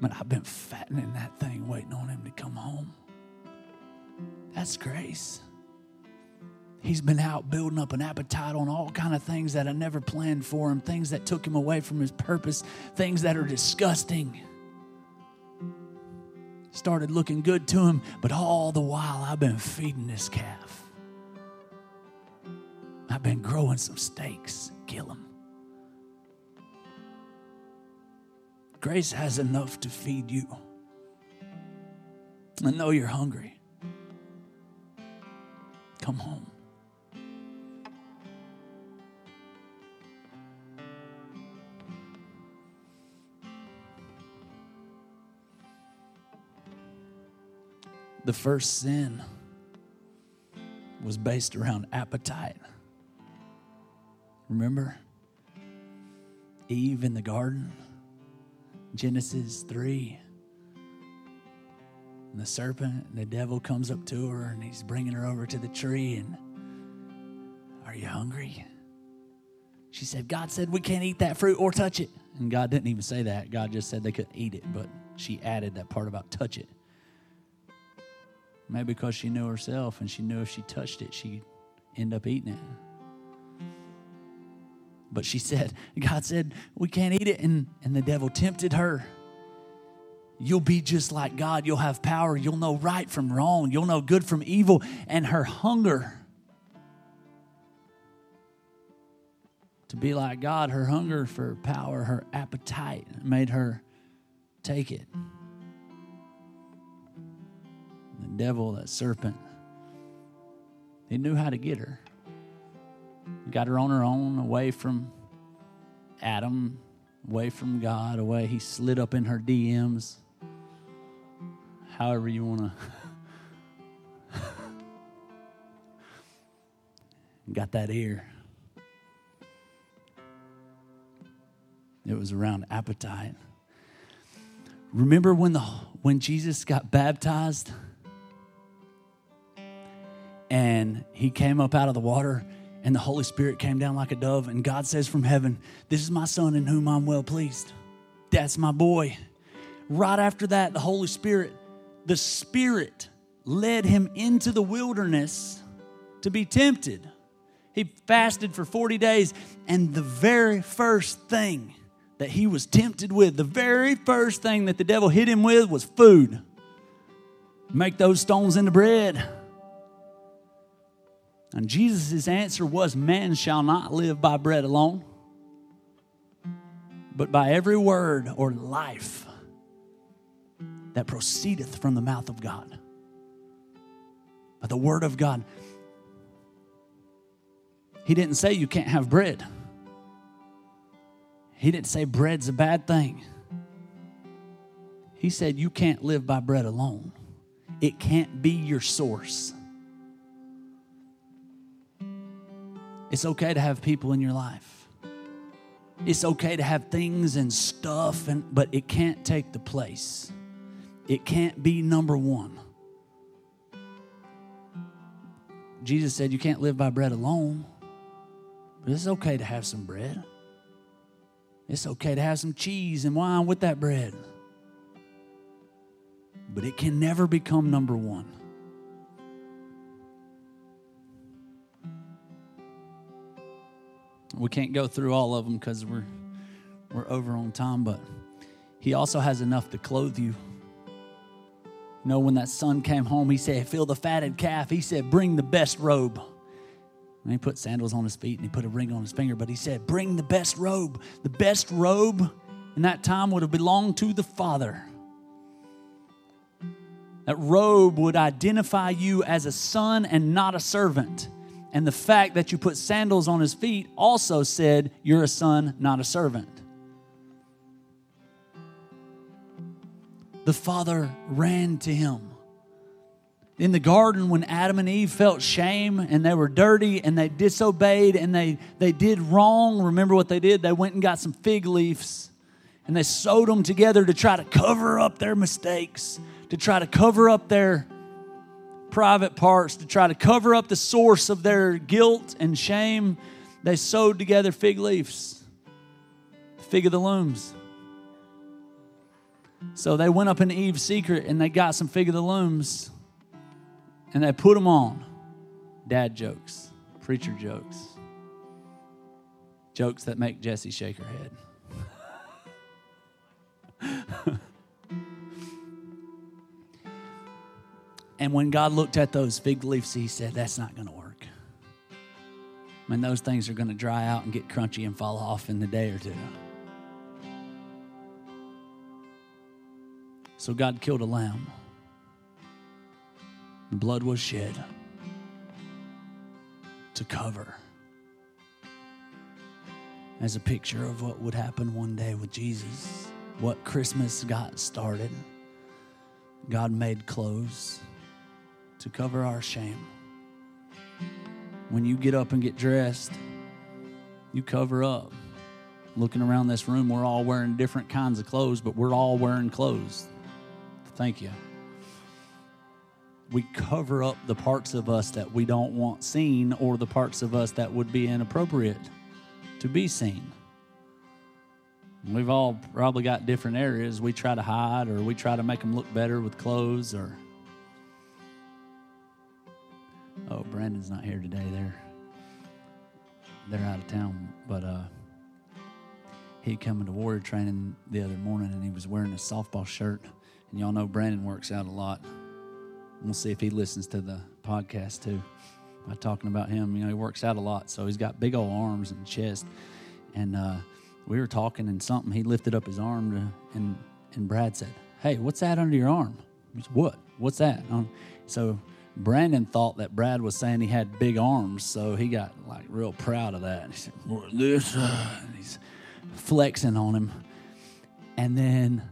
A: Man, I've been fattening that thing, waiting on him to come home. That's grace. He's been out building up an appetite on all kind of things that I never planned for him, things that took him away from his purpose, things that are disgusting. Started looking good to him, but all the while I've been feeding this calf. I've been growing some steaks, kill them. Grace has enough to feed you. I know you're hungry. Come home. The first sin was based around appetite. Remember? Eve in the garden, Genesis 3. And the serpent, and the devil comes up to her and he's bringing her over to the tree and, Are you hungry? She said, God said we can't eat that fruit or touch it. And God didn't even say that. God just said they couldn't eat it, but she added that part about touch it. Maybe because she knew herself and she knew if she touched it, she'd end up eating it. But she said, God said, we can't eat it. And, and the devil tempted her. You'll be just like God. You'll have power. You'll know right from wrong. You'll know good from evil. And her hunger to be like God, her hunger for power, her appetite made her take it The devil, that serpent, he knew how to get her. Got her on her own, away from Adam, away from God, away. He slid up in her DMs. However, you want to. Got that ear. It was around appetite. Remember when the when Jesus got baptized? and he came up out of the water and the Holy Spirit came down like a dove. And God says from heaven, This is my son in whom I'm well pleased. That's my boy. Right after that, the Holy Spirit, the Spirit led him into the wilderness to be tempted. He fasted for 40 days, and the very first thing that he was tempted with, the very first thing that the devil hit him with was food. Make those stones into bread. And Jesus' answer was, Man shall not live by bread alone, but by every word or life that proceedeth from the mouth of God. By the word of God. He didn't say you can't have bread. He didn't say bread's a bad thing. He said you can't live by bread alone. It can't be your source. It's okay to have people in your life. It's okay to have things and stuff, and, but it can't take the place. It can't be number one. Jesus said you can't live by bread alone, but it's okay to have some bread. It's okay to have some cheese and wine with that bread. But it can never become number one. We can't go through all of them because we're we're over on time, but he also has enough to clothe you. You know, when that son came home, he said, Fill the fatted calf. He said, Bring the best robe. And he put sandals on his feet and he put a ring on his finger, but he said, Bring the best robe. The best robe in that time would have belonged to the father. That robe would identify you as a son and not a servant. And the fact that you put sandals on his feet also said, You're a son, not a servant. The father ran to him. In the garden, when Adam and Eve felt shame and they were dirty and they disobeyed and they, they did wrong, remember what they did? They went and got some fig leaves and they sewed them together to try to cover up their mistakes, to try to cover up their private parts to try to cover up the source of their guilt and shame. they sewed together fig leaves, fig of the looms. So they went up in Eve's secret and they got some fig of the looms and they put them on. Dad jokes, preacher jokes, jokes that make Jesse shake her head. and when God looked at those fig leaves, He said, That's not going to work. I mean, those things are going to dry out and get crunchy and fall off in a day or two. So God killed a lamb. The blood was shed to cover as a picture of what would happen one day with Jesus. What Christmas got started. God made clothes to cover our shame. When you get up and get dressed, you cover up. Looking around this room, we're all wearing different kinds of clothes, but we're all wearing clothes. Thank you we cover up the parts of us that we don't want seen or the parts of us that would be inappropriate to be seen. We've all probably got different areas we try to hide or we try to make them look better with clothes or. Oh, Brandon's not here today. They're they're out of town, but uh, he came into warrior training the other morning and he was wearing a softball shirt. And y'all know Brandon works out a lot. We'll see if he listens to the podcast too. By talking about him, you know, he works out a lot, so he's got big old arms and chest. And uh, we were talking, and something he lifted up his arm, to, and and Brad said, "Hey, what's that under your arm?" Said, what? What's that? Um, so Brandon thought that Brad was saying he had big arms, so he got like real proud of that. He said, "What this?" Uh, he's flexing on him, and then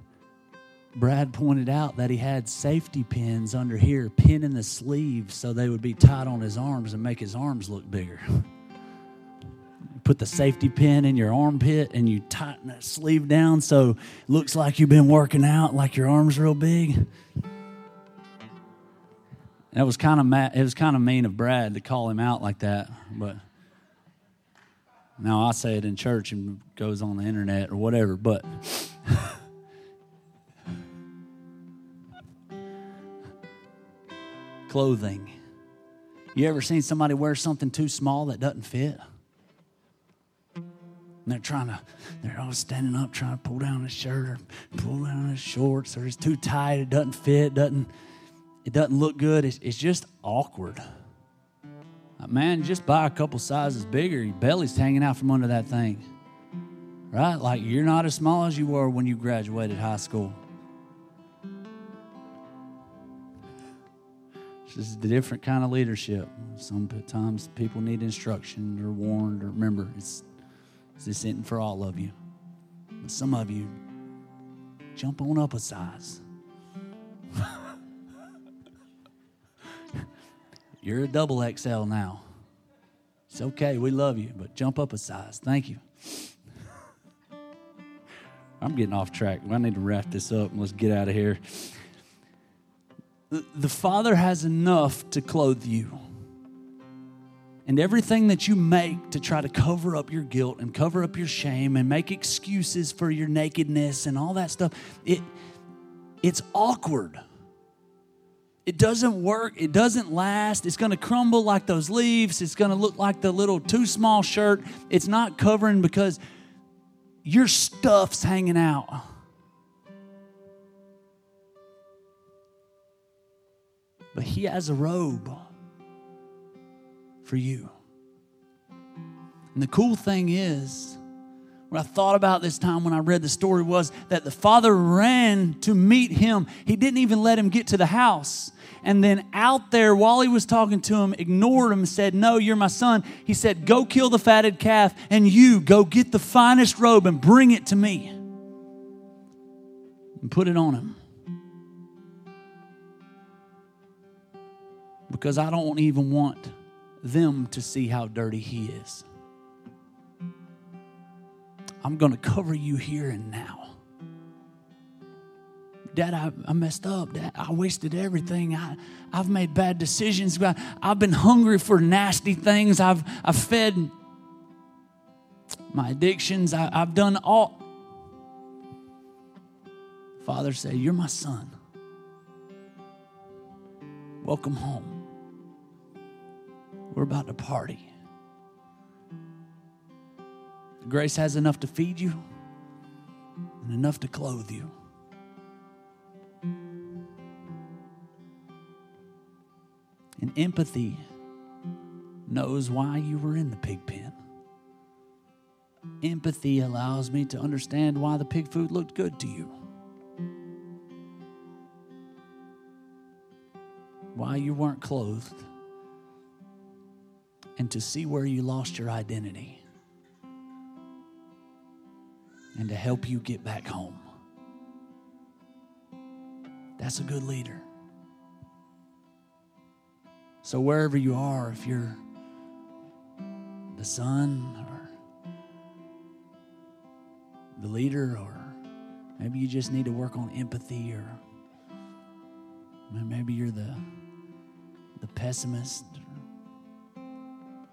A: Brad pointed out that he had safety pins under here, pin in the sleeve, so they would be tied on his arms and make his arms look bigger. Put the safety pin in your armpit and you tighten that sleeve down so it looks like you've been working out, like your arms real big. That was kind of ma- it was kind of mean of Brad to call him out like that, but now I say it in church and goes on the internet or whatever, but clothing. You ever seen somebody wear something too small that doesn't fit? And they're trying to, they're all standing up trying to pull down his shirt or pull down his shorts, or it's too tight, it doesn't fit, doesn't, it doesn't look good. It's, it's just awkward. Man, just buy a couple sizes bigger, your belly's hanging out from under that thing. Right? Like you're not as small as you were when you graduated high school. This is the different kind of leadership. Sometimes people need instruction or warned or remember, it's, this isn't for all of you. But some of you, jump on up a size. You're a double XL now. It's okay. We love you, but jump up a size. Thank you. I'm getting off track. I need to wrap this up and let's get out of here the Father has enough to clothe you. And everything that you make to try to cover up your guilt and cover up your shame and make excuses for your nakedness and all that stuff, it, it's awkward. It doesn't work. It doesn't last. It's going to crumble like those leaves. It's going to look like the little too small shirt. It's not covering because your stuff's hanging out. He has a robe for you. And the cool thing is, what I thought about this time when I read the story was that the father ran to meet him. He didn't even let him get to the house. And then out there, while he was talking to him, ignored him and said, No, you're my son. He said, Go kill the fatted calf, and you go get the finest robe and bring it to me. And put it on him. Because I don't even want them to see how dirty he is. I'm going to cover you here and now. Dad, I, I, messed up. Dad, I wasted everything. I, I've made bad decisions. I've been hungry for nasty things. I've, I've fed my addictions. I, I've done all. Father said, You're my son. Welcome home. We're about to party. Grace has enough to feed you and enough to clothe you. And empathy knows why you were in the pig pen. Empathy allows me to understand why the pig food looked good to you. Why you weren't clothed. And to see where you lost your identity. And to help you get back home. That's a good leader. So, wherever you are, if you're the son or the leader, or maybe you just need to work on empathy, or maybe you're the, the pessimist,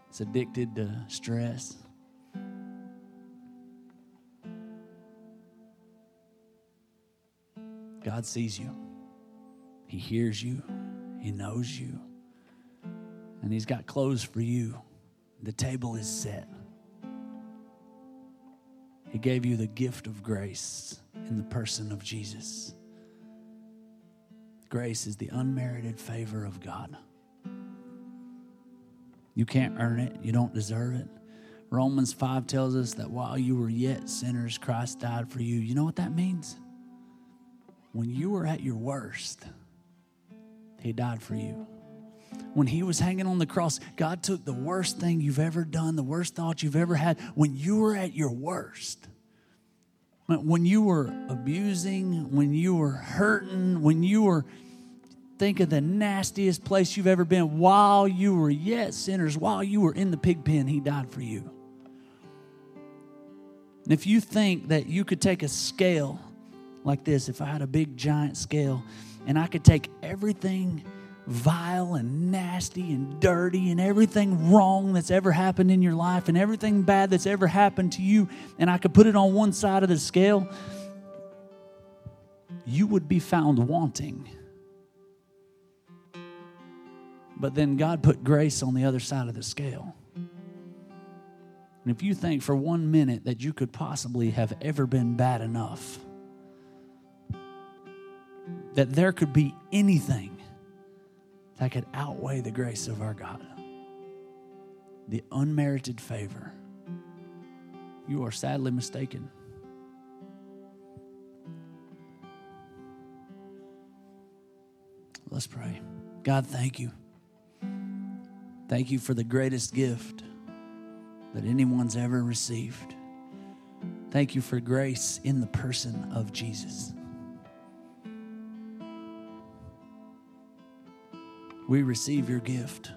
A: it's addicted to stress. God sees you. He hears you. He knows you and He's got clothes for you. The table is set. He gave you the gift of grace in the person of Jesus. Grace is the unmerited favor of God. You can't earn it, you don't deserve it. Romans 5 tells us that while you were yet sinners, Christ died for you. You know what that means? When you were at your worst, He died for you when he was hanging on the cross, God took the worst thing you've ever done, the worst thought you've ever had, when you were at your worst. When you were abusing, when you were hurting, when you were, think of the nastiest place you've ever been, while you were yet sinners, while you were in the pig pen, he died for you. And if you think that you could take a scale like this, if I had a big giant scale, and I could take everything vile and nasty and dirty and everything wrong that's ever happened in your life and everything bad that's ever happened to you, and I could put it on one side of the scale, you would be found wanting. But then God put grace on the other side of the scale. And if you think for one minute that you could possibly have ever been bad enough, that there could be anything that could outweigh the grace of our God, the unmerited favor. You are sadly mistaken. Let's pray. God, thank you. Thank you for the greatest gift that anyone's ever received. Thank you for grace in the person of Jesus. We receive your gift.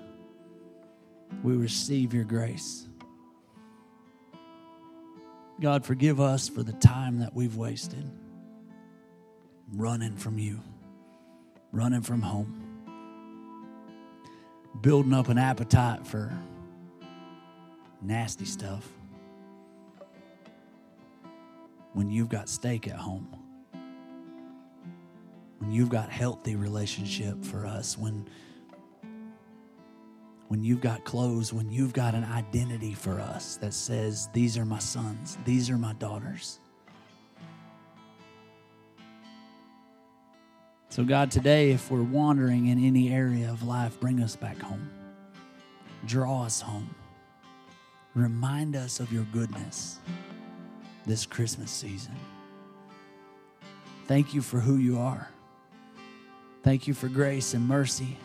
A: We receive your grace. God, forgive us for the time that we've wasted running from you, running from home, building up an appetite for nasty stuff. When you've got steak at home. When you've got healthy relationship for us. When when you've got clothes, when you've got an identity for us that says, These are my sons, these are my daughters. So, God, today, if we're wandering in any area of life, bring us back home. Draw us home. Remind us of your goodness this Christmas season. Thank you for who you are. Thank you for grace and mercy.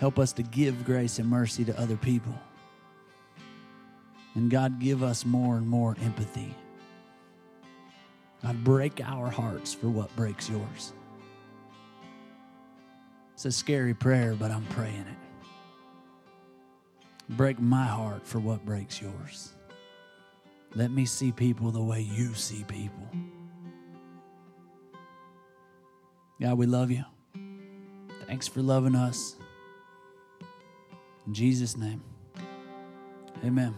A: Help us to give grace and mercy to other people. And God, give us more and more empathy. God, break our hearts for what breaks yours. It's a scary prayer, but I'm praying it. Break my heart for what breaks yours. Let me see people the way you see people. God, we love you. Thanks for loving us. In Jesus' name, amen.